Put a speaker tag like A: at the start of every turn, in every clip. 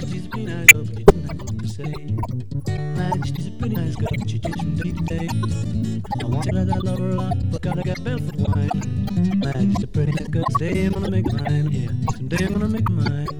A: She's a pretty nice girl, but you didn't have much to say. She's a pretty nice girl, but. I want to let that love her a lot, but gotta get barefoot wine. Man, she's a pretty nice girl, someday I'm gonna make mine. Yeah, someday I'm gonna make mine.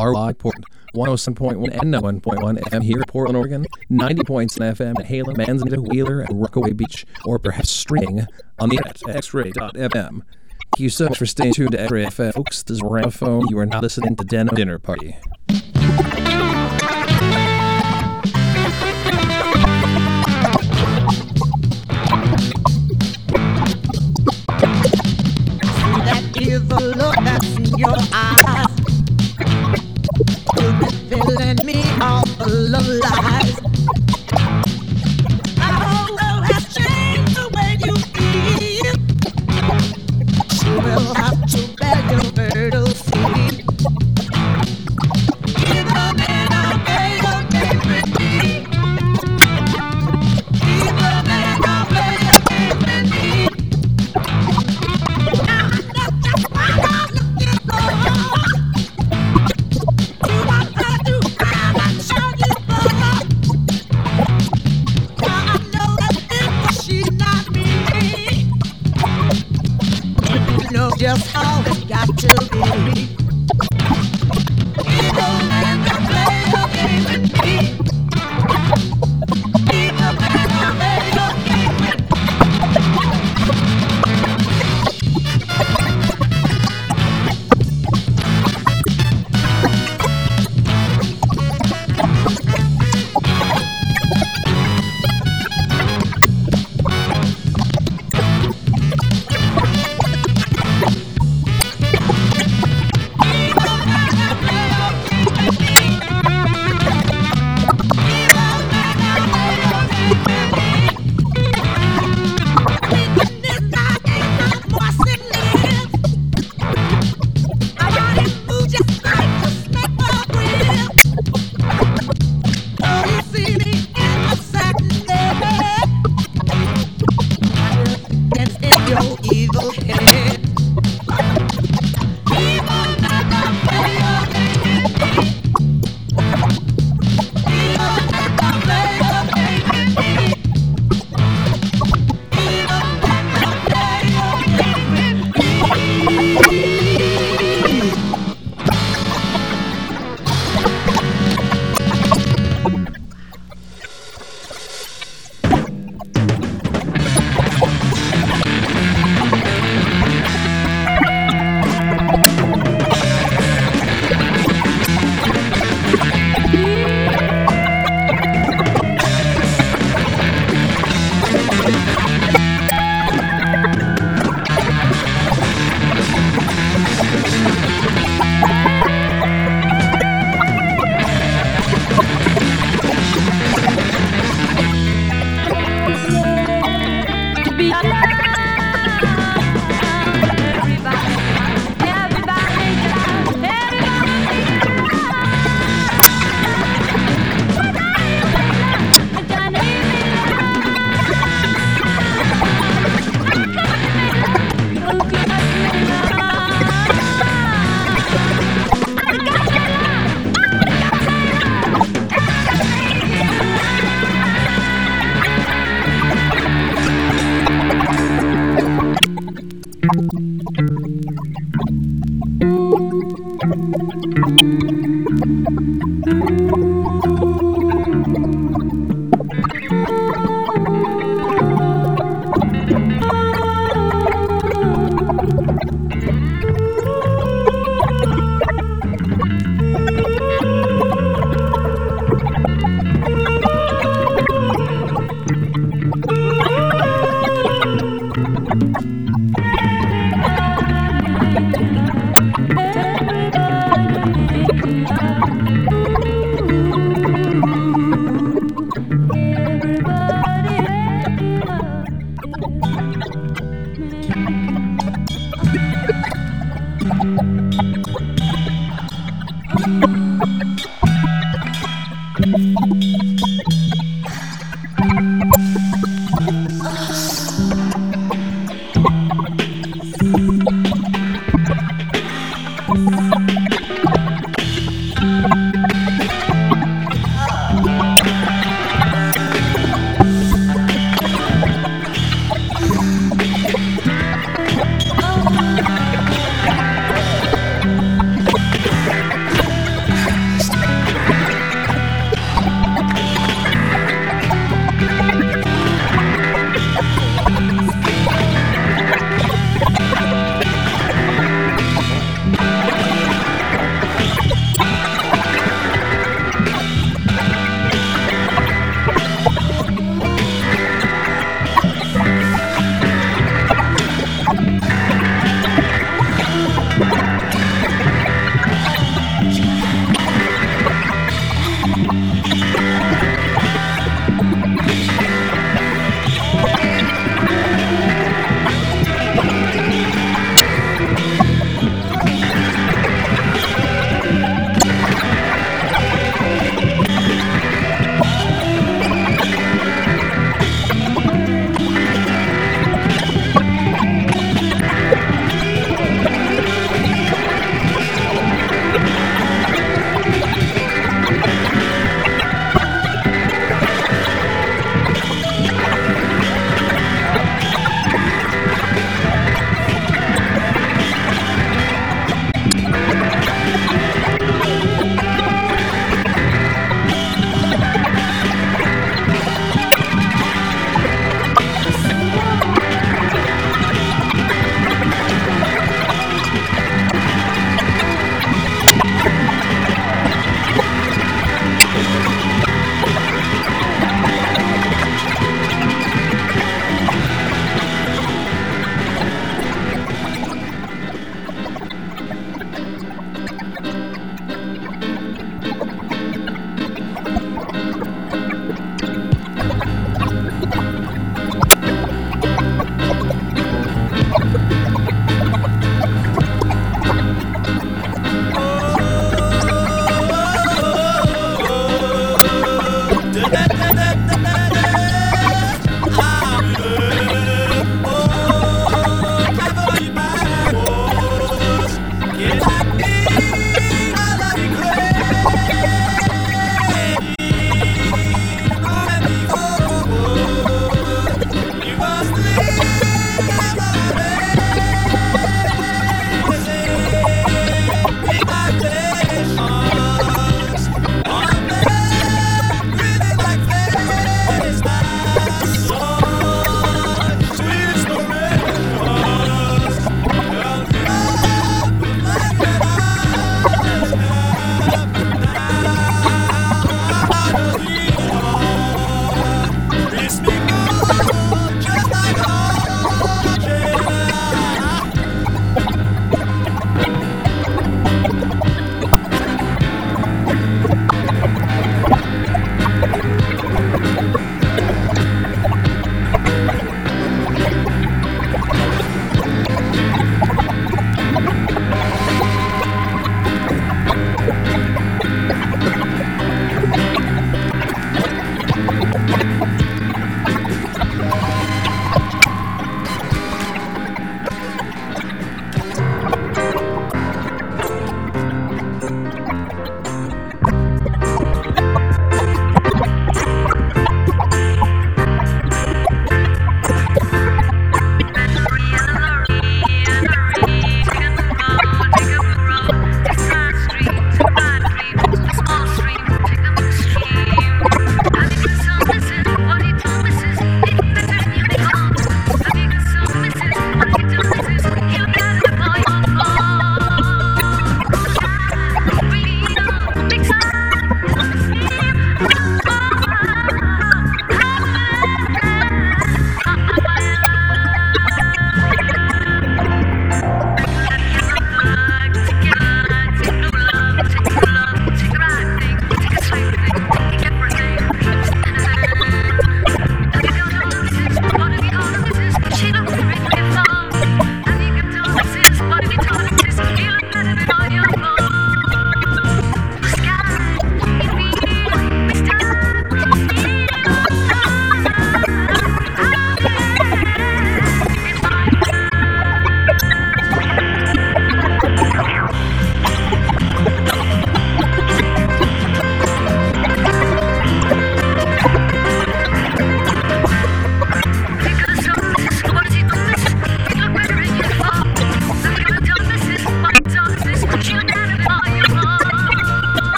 B: KXRY Portland, 107.1 and 1.1 FM here in Portland, Oregon, 90 points in FM at Halem, Manzanita, Wheeler, and Rockaway Beach, or perhaps streaming on the internet at xray.fm. Thank you so much for staying tuned to X-Ray FM, folks. This is Gramophone. You are now listening to Denim Dinner Party.
C: Your eyes. Filling me all full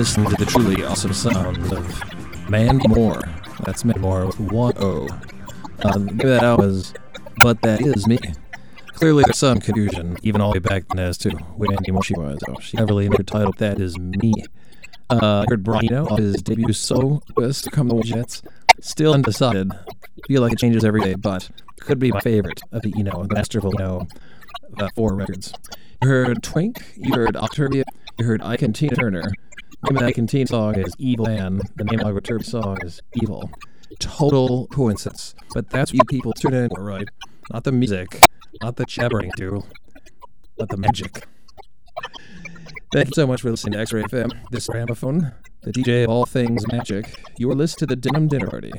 B: You're to the truly awesome sounds of Mandy Moore. That's Mandy Moore with one O. Uh, maybe that out was, but that is me. Clearly, there's some confusion, even all the way back then as to which Mandy Moore she was. So she her title, That Is Me. Uh, I heard Brian off his debut so was to come the Jets. Still undecided. Feel like it changes every day, but could be my favorite of the Eno, the masterful Eno uh, four records. You heard Twink, you heard Aguaturbia, you heard Ike and Tina Turner. The name of that Tina song is Evil Man. The name of Aguaturbia song is Evil. Total coincidence. But that's what you people tune in for, right? Not the music, not the jabbering do, but the magic. Thank you so much for listening to X-Ray FM. This is Gramophone, the DJ of all things magic. You are listening to the Denim Dinner Party.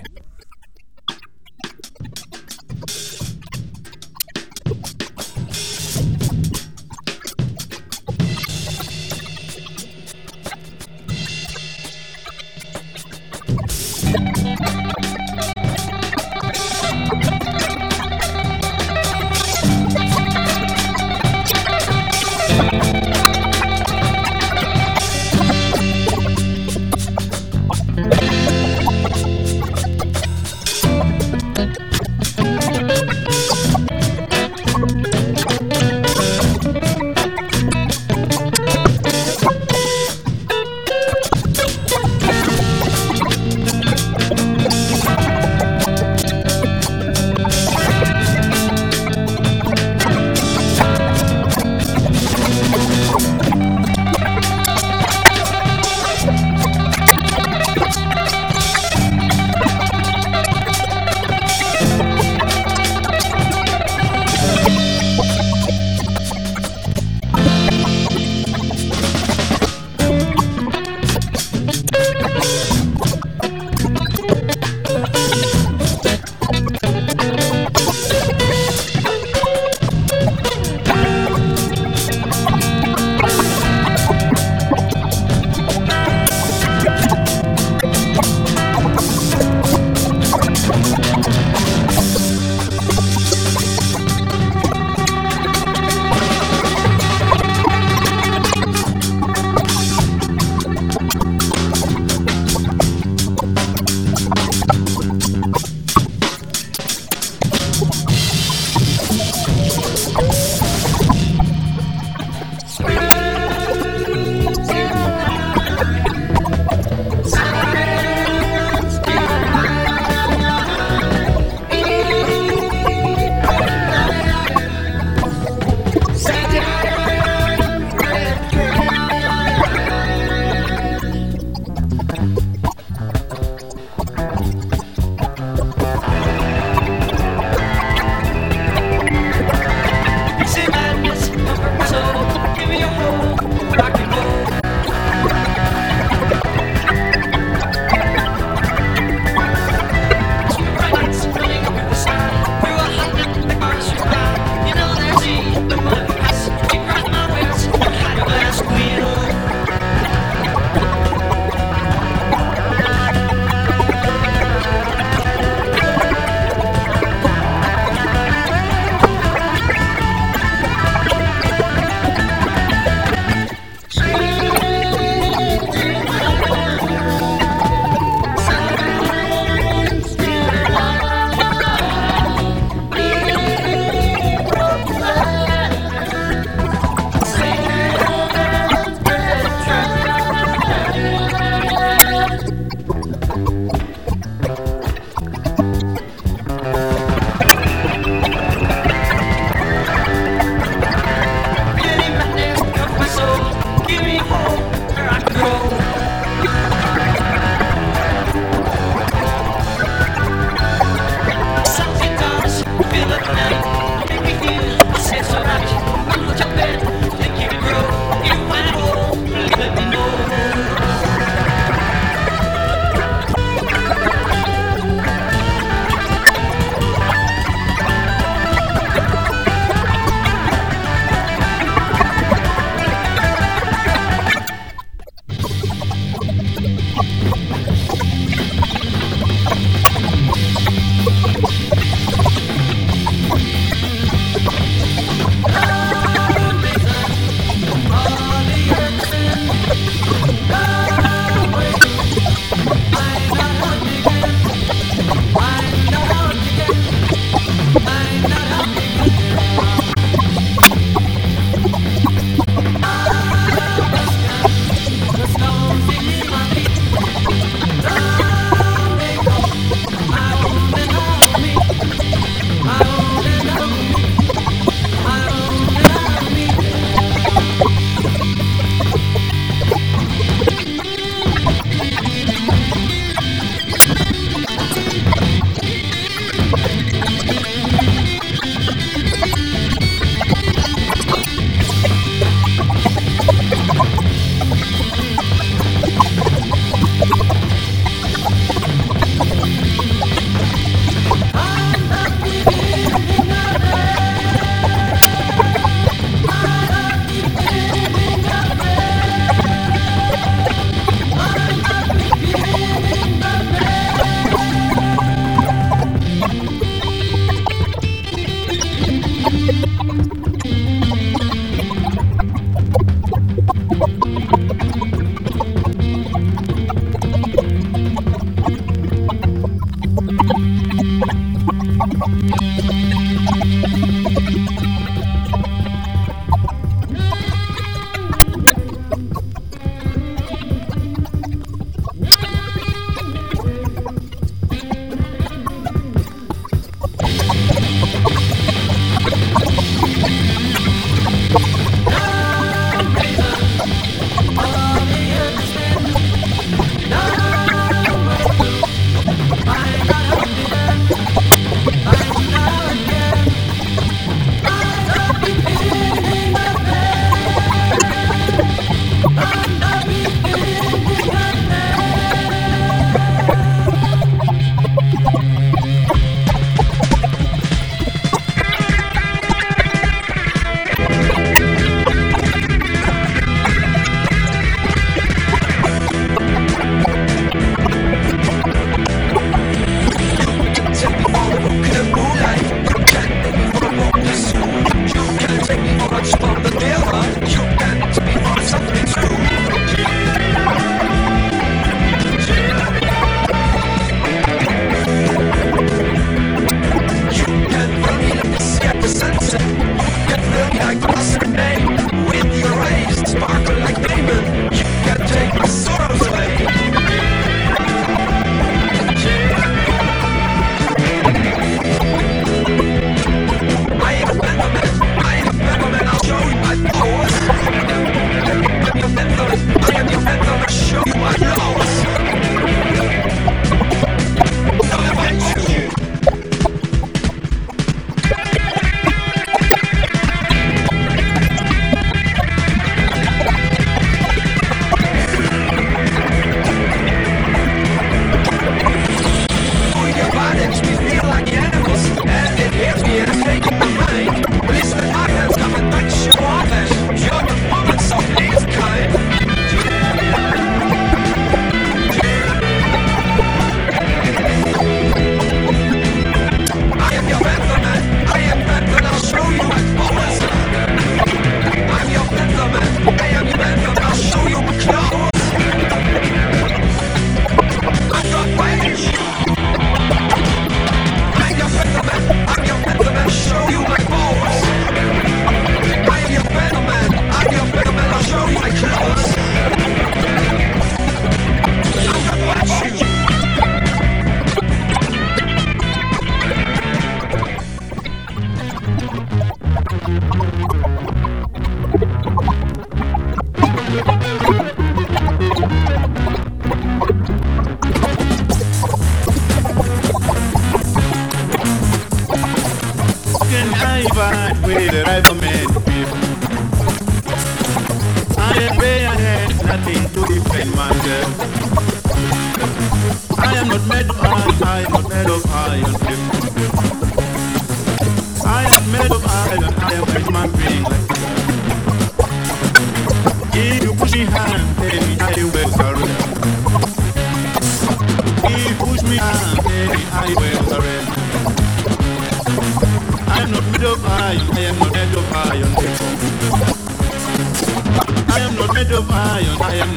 D: I am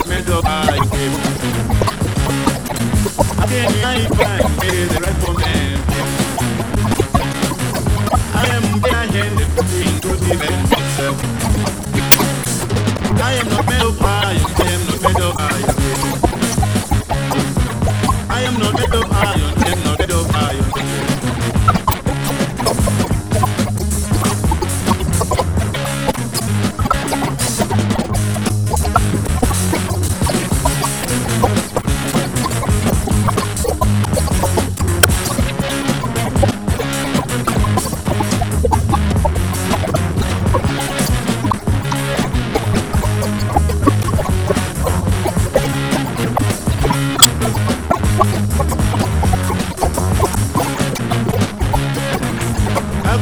D: I find the man. I am myself. I am not iron, I am not of iron. I am not made of iron, I am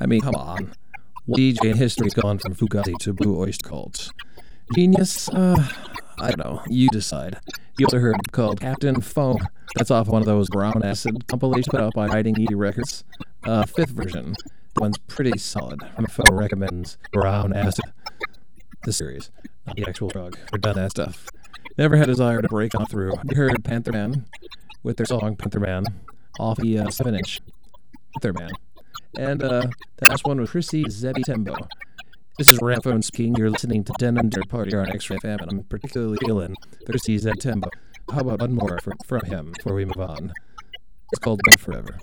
D: I
B: mean, come on. What DJ in history gone from Fugazi to Blue Oyster Cult? Genius? Uh, I don't know. You decide. You also heard called Captain Foam. That's off one of those brown acid compilations put out by Riding Easy Records. Uh, fifth version. The one's pretty solid. Foam recommends Brown Acid. The series, not the actual drug. We're done that stuff. Never had a desire to break on through. You heard Panther Man with their song Panther Man off the uh, 7 inch Panther Man. And uh, the last one was Chrissy Zebby Tembo. This is Gramophone speaking. You're listening to Denim Dinner Party on X Ray FM, and I'm particularly feeling Chrissy Zebby Tembo. How about one more from, from him before we move on? It's called
D: Gone Forever.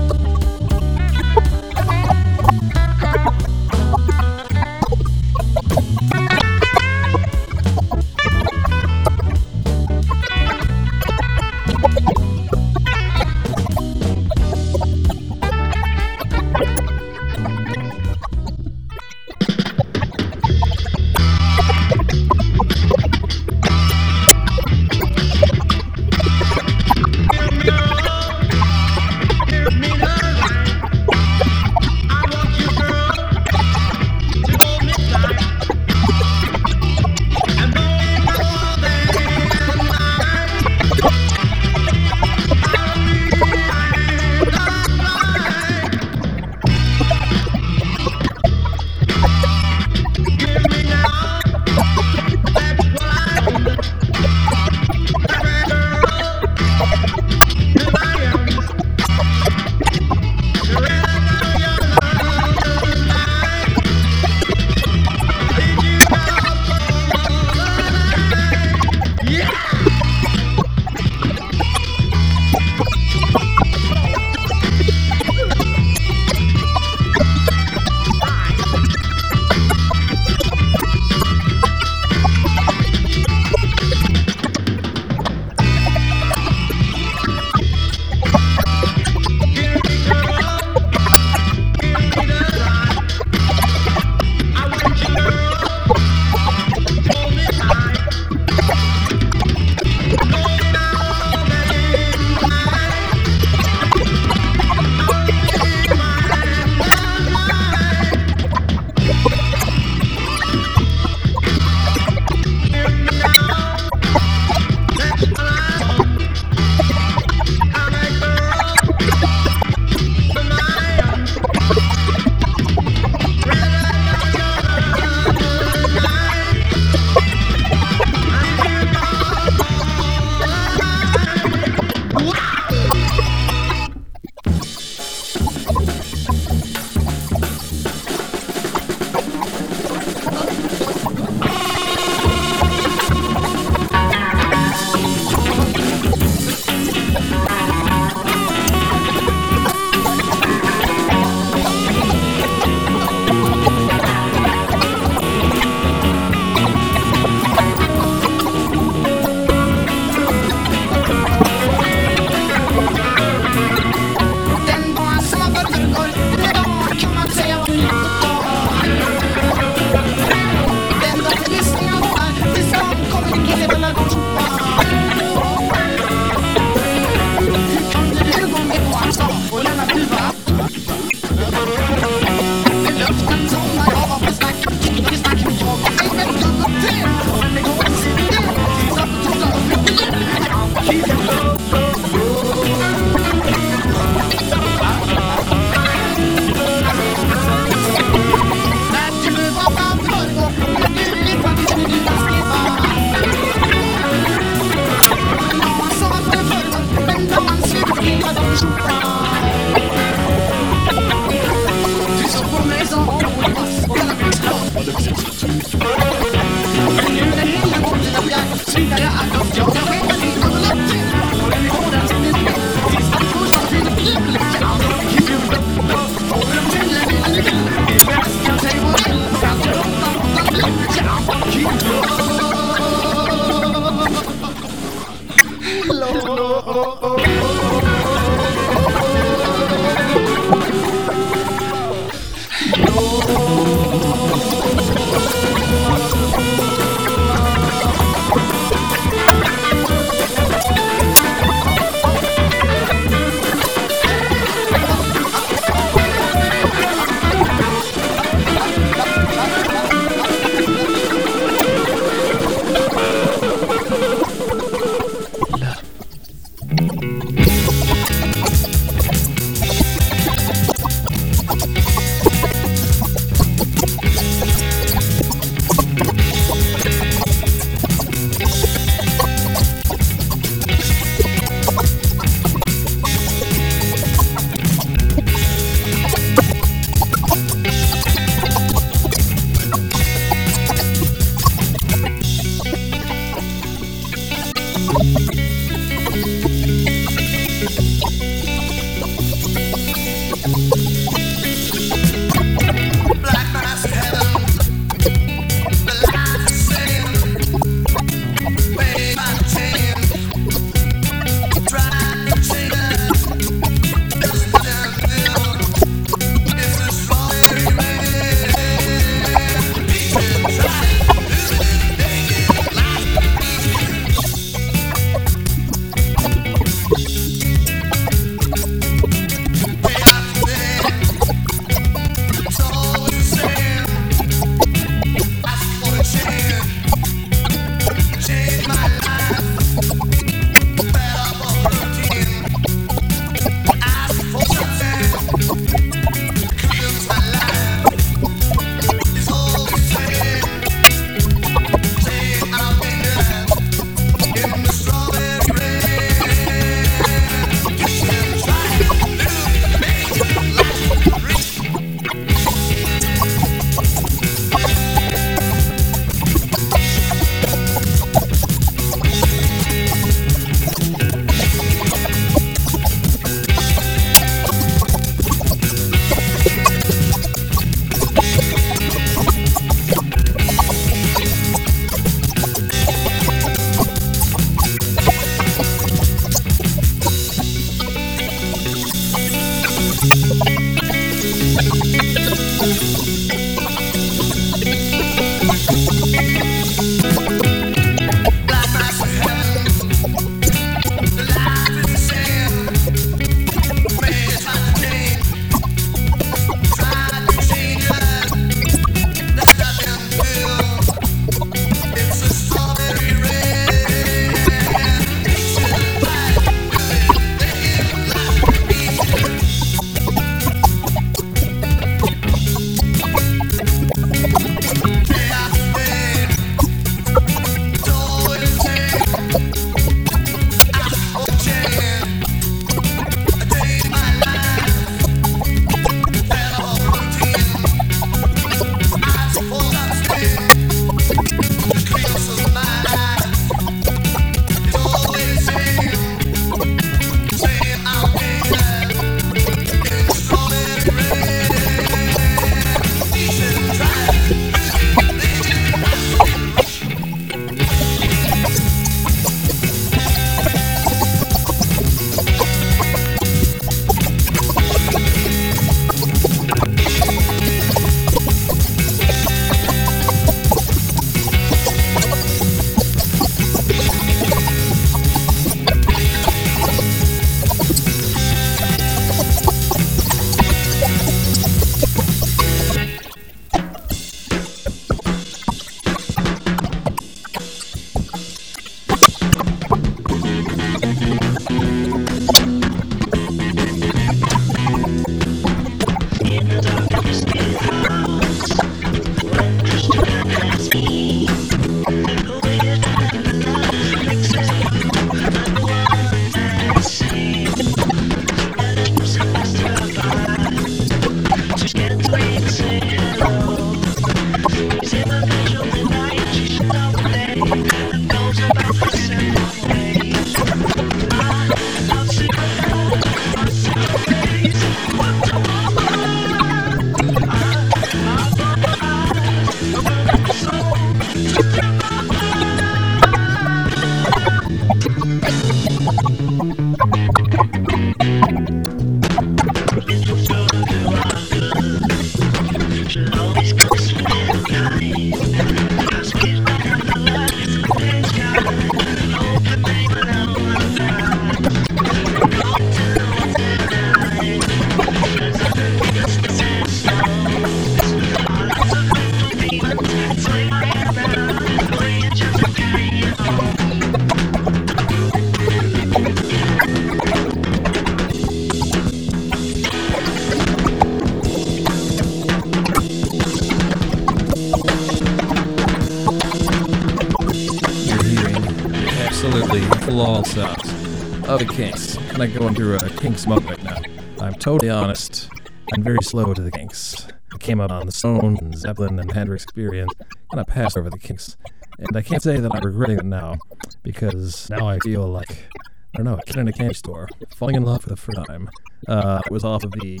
B: Kind of going through a Kinks mode right now. I'm totally honest. I'm very slow to the Kinks. I came up on the Stones and Zeppelin and Hendrix experience, and I passed over the Kinks. And I can't say that I'm regretting it now, because now I feel like, I don't know, a kid in a candy store, falling in love for the first time. Uh, it was off of the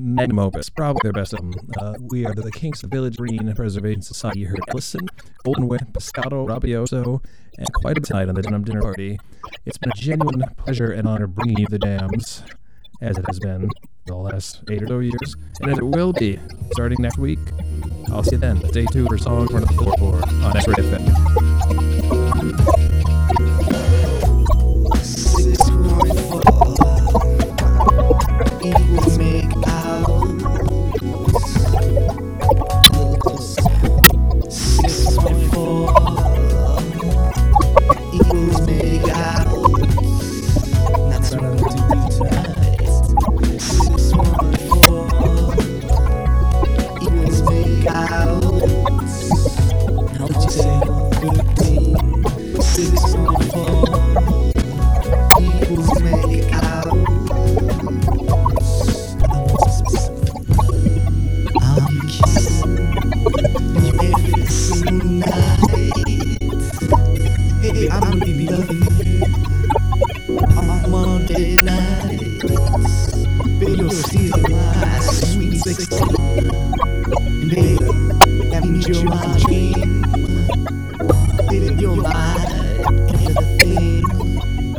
B: magnum opus, probably their best album. Uh, we are the Kinks, the Village Green Preservation Society. You heard Ellison, Golden Wing, Pescado, Rabioso, and quite a tonight on the Denim Dinner Party. It's been a genuine pleasure and honor bringing you the dams, as it has been the last eight or so years, and as it will be starting next week. I'll see you then. Stay tuned for songs from the for on X-Ray FM.